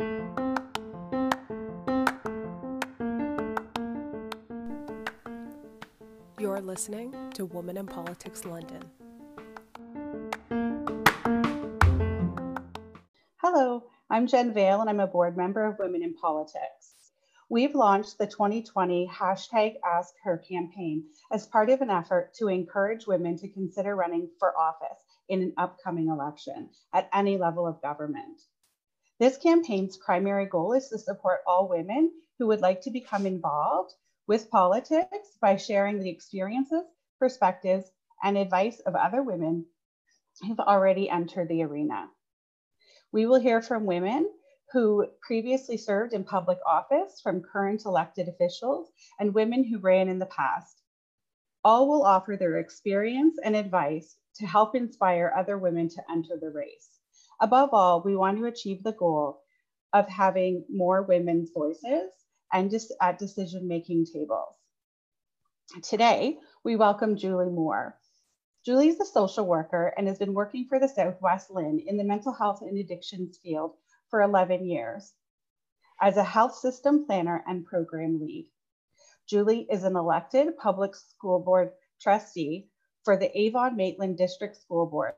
You're listening to Woman in Politics London. Hello, I'm Jen Vale and I'm a board member of Women in Politics. We've launched the 2020 hashtag Ask Her campaign as part of an effort to encourage women to consider running for office in an upcoming election at any level of government. This campaign's primary goal is to support all women who would like to become involved with politics by sharing the experiences, perspectives, and advice of other women who've already entered the arena. We will hear from women who previously served in public office from current elected officials and women who ran in the past. All will offer their experience and advice to help inspire other women to enter the race. Above all, we want to achieve the goal of having more women's voices and just at decision-making tables. Today, we welcome Julie Moore. Julie is a social worker and has been working for the Southwest LHIN in the mental health and addictions field for 11 years as a health system planner and program lead. Julie is an elected public school board trustee for the Avon Maitland District School Board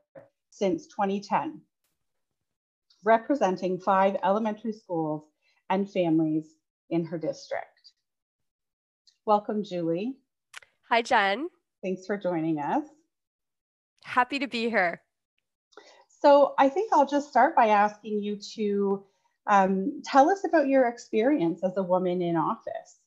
since 2010, representing five elementary schools and families in her district. Welcome, Julie. Hi, Jen. Thanks for joining us. Happy to be here. So I think I'll just start by asking you to um, tell us about your experience as a woman in office.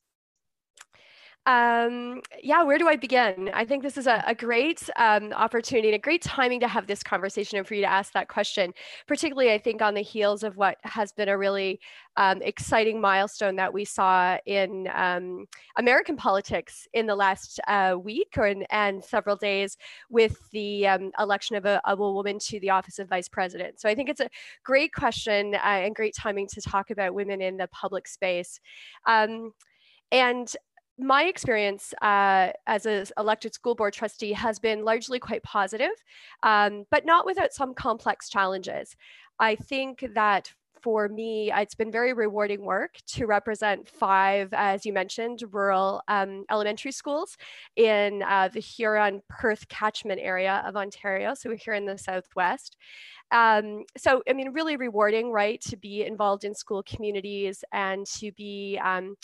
Um, yeah, where do I begin? I think this is a, a great um, opportunity and a great timing to have this conversation and for you to ask that question, particularly, I think, on the heels of what has been a really um, exciting milestone that we saw in um, American politics in the last uh, week or in, and several days with the um, election of a, of a, woman to the office of vice president. So I think it's a great question uh, and great timing to talk about women in the public space. Um, and my experience uh, as an elected school board trustee has been largely quite positive, um, but not without some complex challenges. I think that for me, it's been very rewarding work to represent five, as you mentioned, rural um, elementary schools in uh, the Huron Perth catchment area of Ontario. So we're here in the Southwest. Um, so, I mean, really rewarding, right, to be involved in school communities and to be um,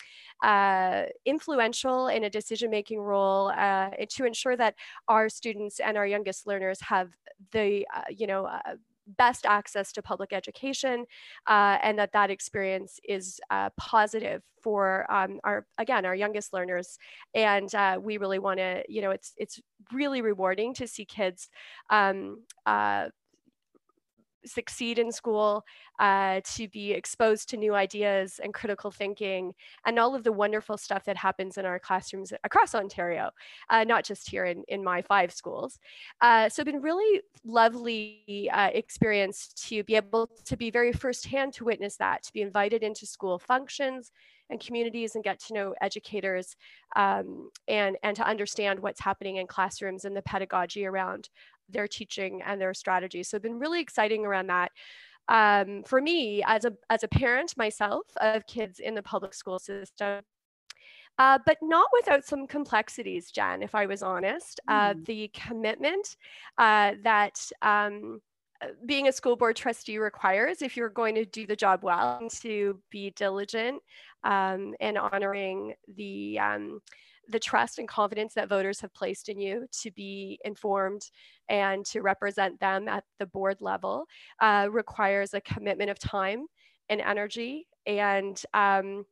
uh, influential in a decision making role uh, to ensure that our students and our youngest learners have the, uh, you know, uh, best access to public education uh, and that that experience is uh, positive for um, our again our youngest learners. And uh, we really want to you know it's it's really rewarding to see kids um, uh, succeed in school, uh, to be exposed to new ideas and critical thinking, and all of the wonderful stuff that happens in our classrooms across Ontario, uh, not just here in, in my five schools. Uh, so been really lovely uh, experience to be able to be very firsthand to witness that, to be invited into school functions and communities and get to know educators um, and, and to understand what's happening in classrooms and the pedagogy around their teaching and their strategies. So it's been really exciting around that. Um, for me, as a as a parent myself of kids in the public school system, uh, but not without some complexities, Jen, if I was honest. Uh, the commitment uh, that um, uh, being a school board trustee requires if you're going to do the job well and to be diligent um, and honoring the um, the trust and confidence that voters have placed in you to be informed and to represent them at the board level uh, requires a commitment of time and energy. And um,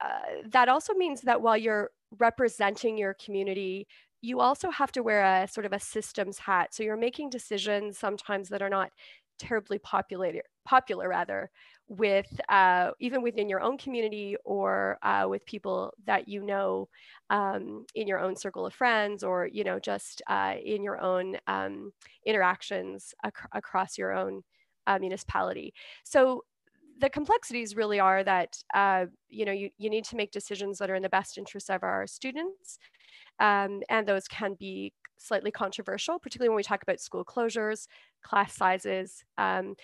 uh, that also means that while you're representing your community, you also have to wear a sort of a systems hat. So you're making decisions sometimes that are not terribly popular, popular rather, with uh, even within your own community or uh, with people that you know um, in your own circle of friends or you know just uh, in your own um, interactions ac- across your own uh, municipality. So the complexities really are that uh, you know you, you need to make decisions that are in the best interest of our students um, and those can be slightly controversial particularly when we talk about school closures class sizes um,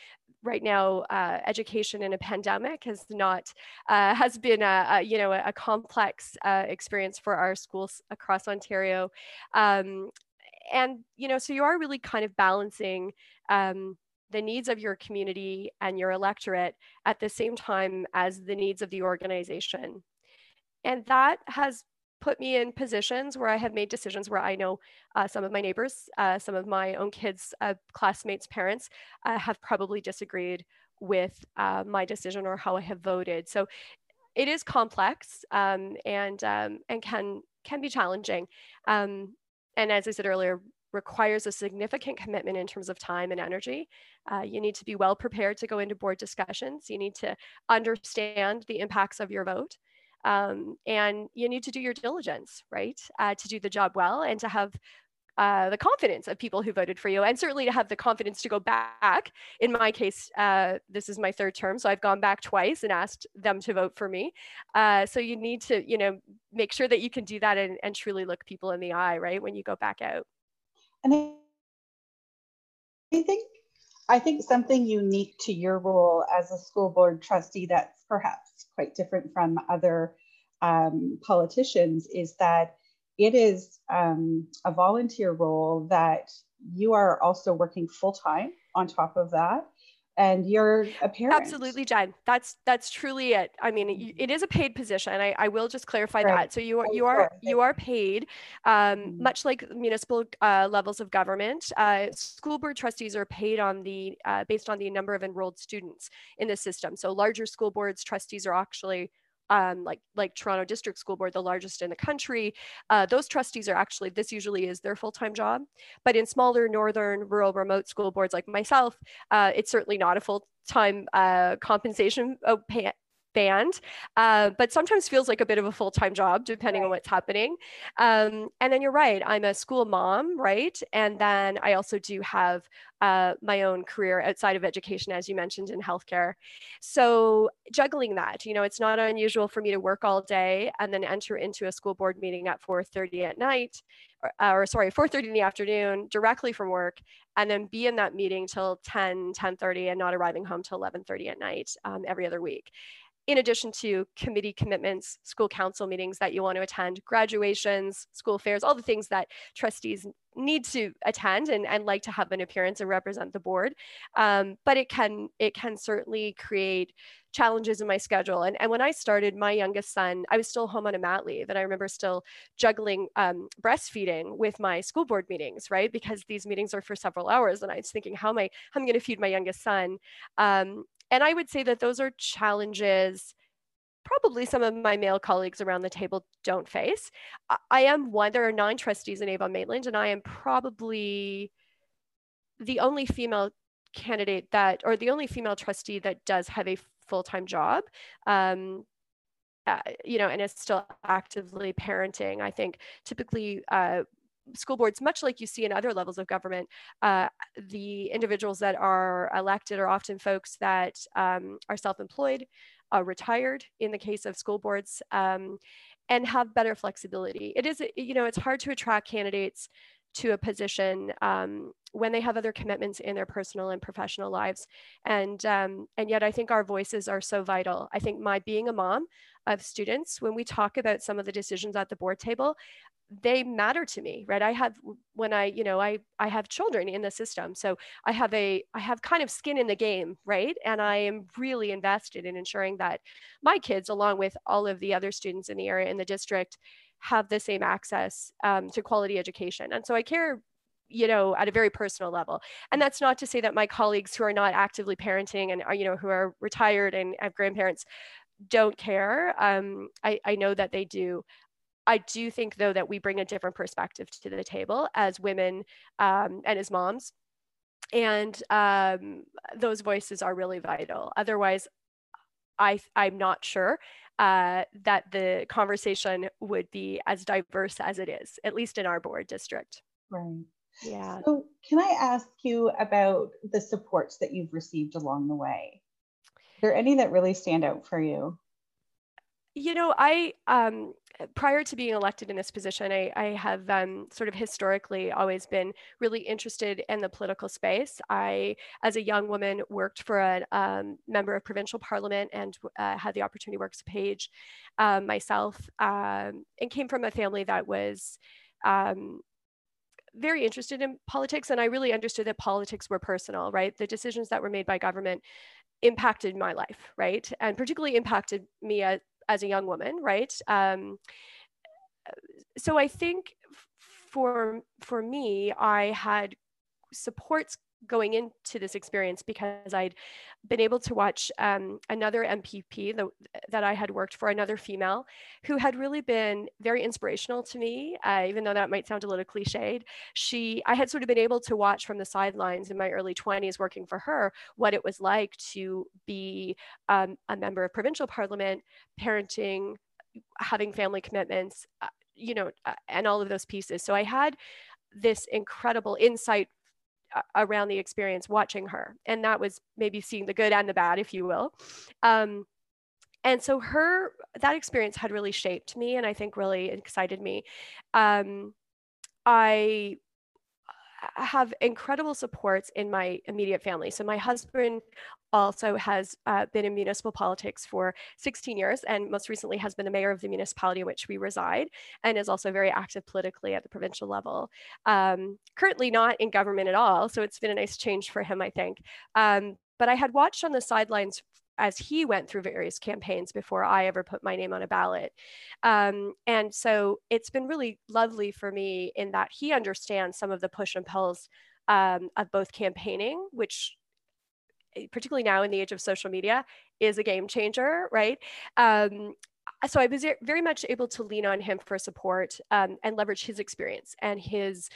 right now, uh, education in a pandemic has not uh, has been a, a, you know a, complex uh, experience for our schools across Ontario, um, and you know so you are really kind of balancing. Um, the needs of your community and your electorate at the same time as the needs of the organization. And that has put me in positions where I have made decisions where I know uh, some of my neighbors, uh, some of my own kids, uh, classmates, parents uh, have probably disagreed with uh, my decision or how I have voted. So it is complex um, and um, and can can be challenging. Um, and as I said earlier, requires a significant commitment in terms of time and energy. Uh, you need to be well prepared to go into board discussions. You need to understand the impacts of your vote. Um, and you need to do your diligence, right, uh, to do the job well and to have uh, the confidence of people who voted for you, and certainly to have the confidence to go back. In my case, uh, this is my third term, so I've gone back twice and asked them to vote for me. Uh, so you need to, you know, make sure that you can do that and, and truly look people in the eye, right, when you go back out. And I think I think something unique to your role as a school board trustee that's perhaps quite different from other um, politicians is that it is um, a volunteer role that you are also working full time on top of that and you're a parent. Absolutely, Jen. That's that's truly it. I mean, mm-hmm. it is a paid position. I, I will just clarify right. that. So you are you are you are paid, um, mm-hmm. much like municipal uh, levels of government. Uh, school board trustees are paid on the uh, based on the number of enrolled students in the system. So larger school boards trustees are actually um, like like Toronto District School Board, the largest in the country, uh, those trustees are actually this usually is their full time job. But in smaller northern, rural, remote school boards like myself, uh, it's certainly not a full time uh, compensation uh, pay, band, uh, but sometimes feels like a bit of a full time job depending right. on what's happening. Um, and then you're right, I'm a school mom, right? And then I also do have uh, my own career outside of education, as you mentioned, in healthcare. So juggling that, you know, it's not unusual for me to work all day and then enter into a school board meeting at 4:30 at night, or, uh, or sorry, 4:30 in the afternoon, directly from work, and then be in that meeting till 10, 10:30, and not arriving home till 11:30 at night um, every other week in addition to committee commitments, school council meetings that you want to attend, graduations, school fairs, all the things that trustees need to attend and, and like to have an appearance and represent the board. Um, but it can it can certainly create challenges in my schedule. And, and when I started, my youngest son, I was still home on a mat leave. And I remember still juggling um, breastfeeding with my school board meetings, right? Because these meetings are for several hours. And I was thinking, how am I, how am I going to feed my youngest son? Um, and I would say that those are challenges probably some of my male colleagues around the table don't face. I am one, there are nine trustees in Avon Maitland, and I am probably the only female candidate that, or the only female trustee that does have a full time job. Um, uh, you know, and is still actively parenting. I think typically uh, school boards, much like you see in other levels of government, uh, the individuals that are elected are often folks that um, are self-employed, uh, retired in the case of school boards, um, and have better flexibility. It is, you know, it's hard to attract candidates to a position um, when they have other commitments in their personal and professional lives. And um, and yet i think our voices are so vital. I think my being a mom of students when we talk about some of the decisions at the board table they matter to me right? I have when i you know i i have children in the system. So i have a i have kind of skin in the game right? And i am really invested in ensuring that my kids along with all of the other students in the area in the district have the same access um, to quality education. And so i care you know at a very personal level. And that's not to say that my colleagues who are not actively parenting and are you know who are retired and have grandparents don't care. Um, I, I know that they do. I do think, though, that we bring a different perspective to the table as women um, and as moms. And um, those voices are really vital. Otherwise, I, I'm not sure uh, that the conversation would be as diverse as it is, at least in our board district. Right. Yeah. So, can I ask you about the supports that you've received along the way? Are there any that really stand out for you? You know, I um, prior to being elected in this position, I, I have um, sort of historically always been really interested in the political space. I, as a young woman, worked for a um, member of provincial parliament and uh, had the opportunity to work as a page um, myself, um, and came from a family that was um, very interested in politics. And I really understood that politics were personal, right? The decisions that were made by government impacted my life, right? And particularly impacted me as, as a young woman, right? Um, so I think for for me, I had supports going into this experience because I'd been able to watch um, another MPP the, that I had worked for, another female, who had really been very inspirational to me, uh, even though that might sound a little cliched. She, I had sort of been able to watch from the sidelines in my early 20s working for her what it was like to be um, a member of provincial parliament, parenting, having family commitments, uh, you know, uh, and all of those pieces. So I had this incredible insight around the experience watching her. And that was maybe seeing the good and the bad, if you will. Um, and so her that experience had really shaped me and I think really excited me. Um, I have incredible supports in my immediate family. So my husband also has uh, been in municipal politics for 16 years and most recently has been the mayor of the municipality in which we reside and is also very active politically at the provincial level. Um, currently not in government at all, so it's been a nice change for him, I think. Um, but I had watched on the sidelines as he went through various campaigns before I ever put my name on a ballot. Um, and so it's been really lovely for me in that he understands some of the push and pulls um, of both campaigning, which particularly now in the age of social media is a game changer, right? Um, so I was very much able to lean on him for support um, and leverage his experience and his,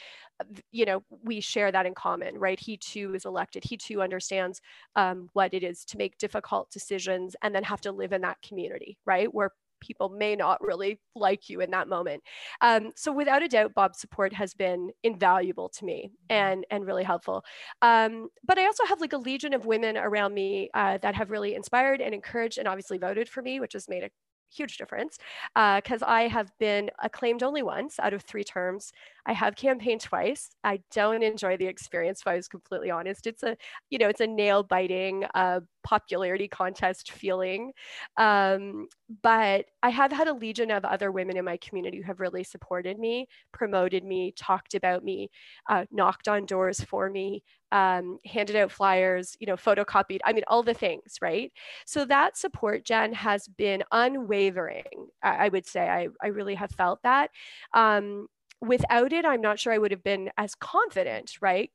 you know, we share that in common, right? He too is elected. He too understands um, what it is to make difficult decisions and then have to live in that community, right? Where people may not really like you in that moment. Um, so without a doubt, Bob's support has been invaluable to me and and really helpful. Um, but I also have like a legion of women around me uh, that have really inspired and encouraged and obviously voted for me, which has made a huge difference because uh, I have been acclaimed only once out of three terms. I have campaigned twice. I don't enjoy the experience, if I was completely honest. It's a, you know, it's a nail biting uh, popularity contest feeling. Um, but I have had a legion of other women in my community who have really supported me, promoted me, talked about me, uh, knocked on doors for me, um, handed out flyers, you know, photocopied, I mean, all the things, right? So that support, Jen, has been unwavering. I, I would say I, I really have felt that. Um, without it, I'm not sure I would have been as confident, right?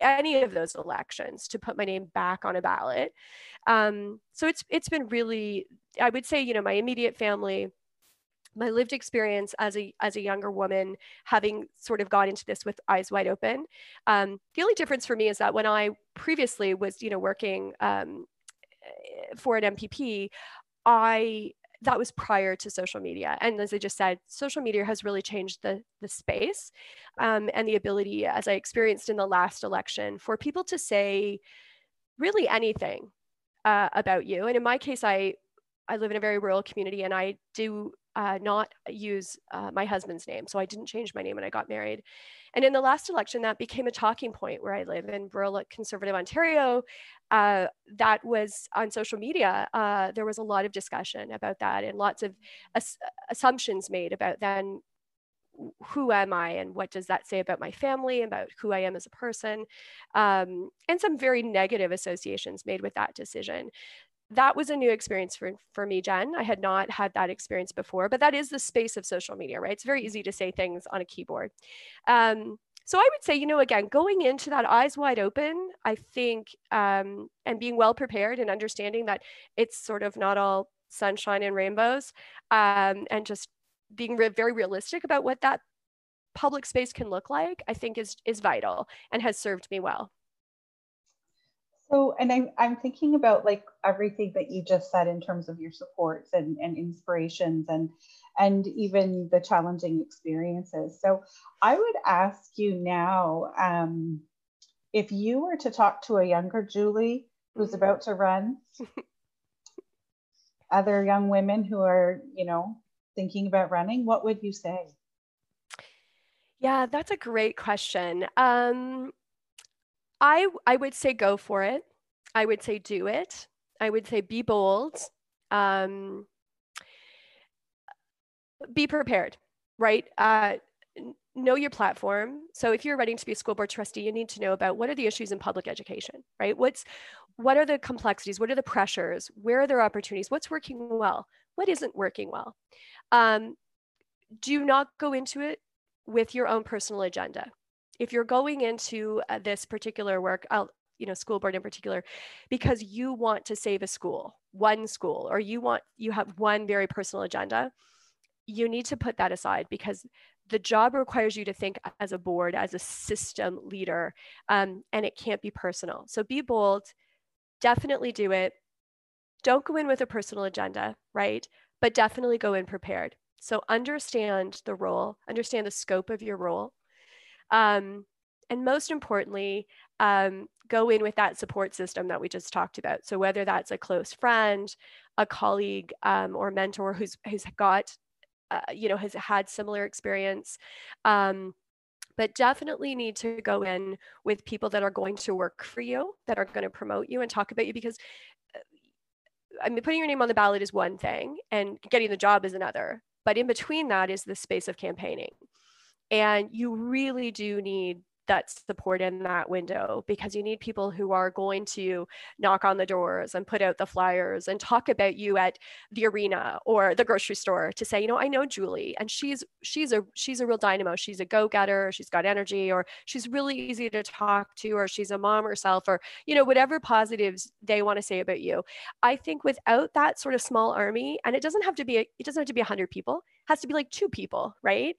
Any of those elections to put my name back on a ballot. Um, so it's it's been really, I would say, you know, my immediate family, my lived experience as a as a younger woman, having sort of got into this with eyes wide open. Um, the only difference for me is that when I previously was, you know, working um, for an MPP, I that was prior to social media. And as I just said, social media has really changed the, the space um, and the ability, as I experienced in the last election, for people to say really anything uh, about you. And in my case, I I live in a very rural community, and I do uh, not use uh, my husband's name, so I didn't change my name when I got married. And in the last election, that became a talking point where I live in rural conservative Ontario. Uh, that was on social media. Uh, there was a lot of discussion about that and lots of as- assumptions made about then who am I and what does that say about my family, about who I am as a person, um, and some very negative associations made with that decision that was a new experience for, for me, Jen. I had not had that experience before, but that is the space of social media, right? It's very easy to say things on a keyboard. Um, so I would say, you know, again, going into that eyes wide open, I think, um, and being well prepared and understanding that it's sort of not all sunshine and rainbows, um, and just being re- very realistic about what that public space can look like, I think is is vital and has served me well. So, and I'm, I'm thinking about like everything that you just said in terms of your supports and, and inspirations and, and even the challenging experiences. So I would ask you now, um, if you were to talk to a younger Julie who's mm-hmm. about to run, other young women who are, you know, thinking about running, what would you say? Yeah, that's a great question. Um, I I would say go for it. I would say do it. I would say be bold. Um, be prepared, right? Uh, know your platform. So if you're running to be a school board trustee, you need to know about what are the issues in public education, right? What's what are the complexities? What are the pressures? Where are there opportunities? What's working well? What isn't working well? Um, do not go into it with your own personal agenda. If you're going into uh, this particular work, I'll, you know, school board in particular, because you want to save a school, one school, or you want you have one very personal agenda, you need to put that aside because the job requires you to think as a board, as a system leader, um, and it can't be personal. So be bold, definitely do it. Don't go in with a personal agenda, right? But definitely go in prepared. So understand the role, understand the scope of your role. Um, and most importantly, um, go in with that support system that we just talked about. So whether that's a close friend, a colleague, um, or mentor who's who's got, uh, you know, has had similar experience, um, but definitely need to go in with people that are going to work for you, that are going to promote you and talk about you because. Uh, I mean, putting your name on the ballot is one thing, and getting the job is another. But in between that is the space of campaigning. And you really do need that support in that window because you need people who are going to knock on the doors and put out the flyers and talk about you at the arena or the grocery store to say you know i know julie and she's she's a she's a real dynamo. She's a go-getter. She's got energy or she's really easy to talk to or she's a mom herself or you know whatever positives they want to say about you. I think without that sort of small army and it doesn't have to be a, it doesn't have to be 100 people has to be like two people, right?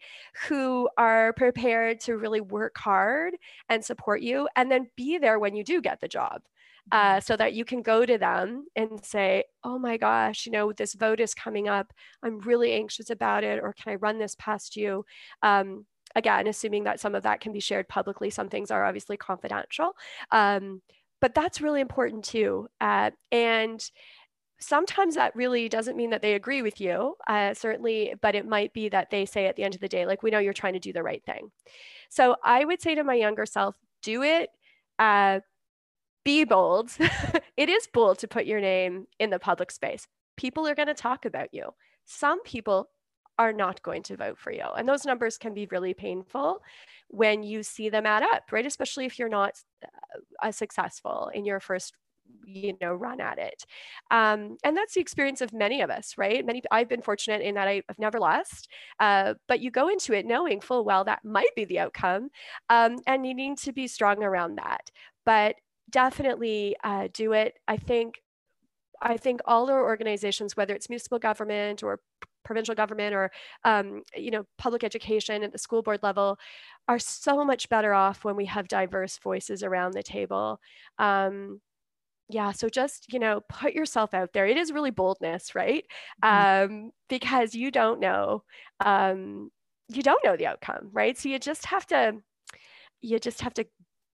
Who are prepared to really work hard and support you and then be there when you do get the job. Uh, so that you can go to them and say, Oh my gosh, you know, this vote is coming up. I'm really anxious about it. Or can I run this past you? Um, again, assuming that some of that can be shared publicly, some things are obviously confidential. Um, but that's really important too. Uh, and sometimes that really doesn't mean that they agree with you, uh, certainly, but it might be that they say at the end of the day, like, we know you're trying to do the right thing. So I would say to my younger self, do it. Uh, be bold. it is bold to put your name in the public space. People are going to talk about you. Some people are not going to vote for you. And those numbers can be really painful when you see them add up, right? Especially if you're not uh, successful in your first you know run at it. Um, and that's the experience of many of us right? Many i've been fortunate in that i've never lost uh, but you go into it knowing full well that might be the outcome um, and you need to be strong around that. But definitely uh, do it. I think I think all our organizations, whether it's municipal government or provincial government or um, you know public education at the school board level, are so much better off when we have diverse voices around the table. Um, yeah so just you know put yourself out there. It is really boldness right? Mm-hmm. um, because you don't know um, you don't know the outcome right? So you just have to you just have to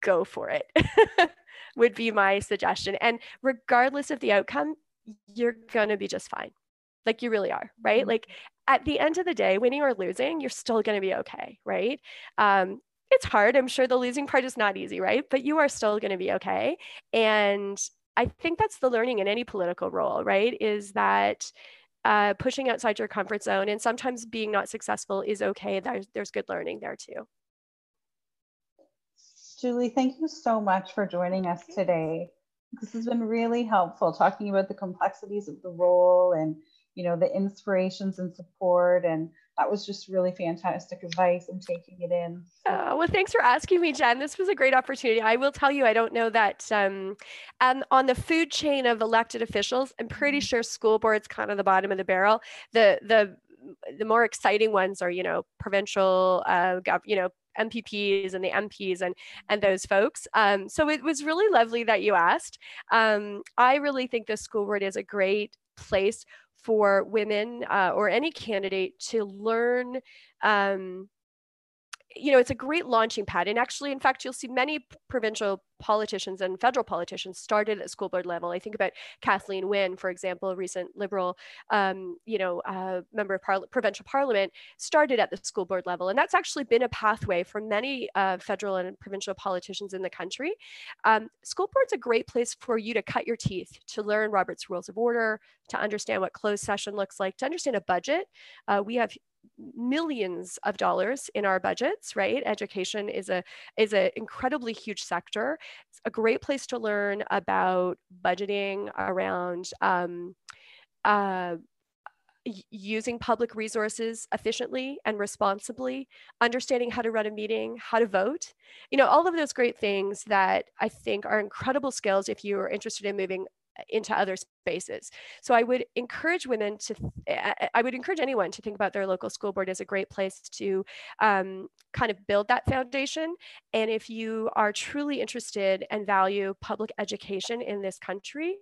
go for it would be my suggestion. And regardless of the outcome you're going to be just fine. Like you really are right? Mm-hmm. like at the end of the day winning or losing you're still going to be okay right? Um, it's hard. I'm sure the losing part is not easy right? But you are still going to be okay. And I think that's the learning in any political role, right? Is that uh, pushing outside your comfort zone and sometimes being not successful is okay. There's, there's good learning there too. Julie, thank you so much for joining us today. This has been really helpful talking about the complexities of the role and you know the inspirations and support and that was just really fantastic advice and taking it in. Oh, well, thanks for asking me, Jen. This was a great opportunity. I will tell you, I don't know that um, um, on the food chain of elected officials, I'm pretty mm-hmm. sure school board's kind of the bottom of the barrel. The the the more exciting ones are, you know, provincial, uh, gov- you know, MPPs and the MPs and and those folks. Um, so it was really lovely that you asked. Um, I really think the school board is a great place for women uh, or any candidate to learn um, you know, it's a great launching pad. And actually, in fact, you'll see many provincial politicians and federal politicians started at school board level. I think about Kathleen Wynne, for example, a recent Liberal, um, you know, uh, member of provincial parliament, started at the school board level, and that's actually been a pathway for many uh, federal and provincial politicians in the country. Um, school board's a great place for you to cut your teeth, to learn Robert's Rules of Order, to understand what closed session looks like, to understand a budget. Uh, we have millions of dollars in our budgets right? Education is a is an incredibly huge sector. It's a great place to learn about budgeting around um, uh, using public resources efficiently and responsibly understanding how to run a meeting how to vote. You know all of those great things that i think are incredible skills if you are interested in moving into other spaces. So I would encourage women to, I would encourage anyone to think about their local school board as a great place to um, kind of build that foundation. And if you are truly interested and value public education in this country,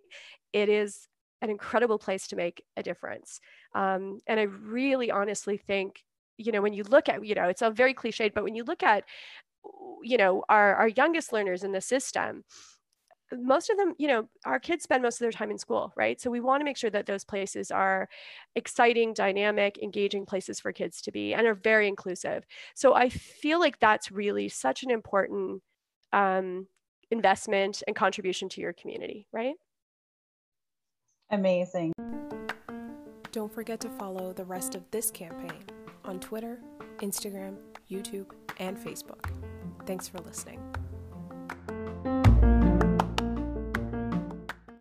it is an incredible place to make a difference. Um, and I really honestly think, you know, when you look at, you know, it's a very cliched, but when you look at, you know, our, our youngest learners in the system, most of them, you know, our kids spend most of their time in school, right? So we want to make sure that those places are exciting, dynamic, engaging places for kids to be and are very inclusive. So I feel like that's really such an important um, investment and contribution to your community, right? Amazing. Don't forget to follow the rest of this campaign on Twitter, Instagram, YouTube, and Facebook. Thanks for listening.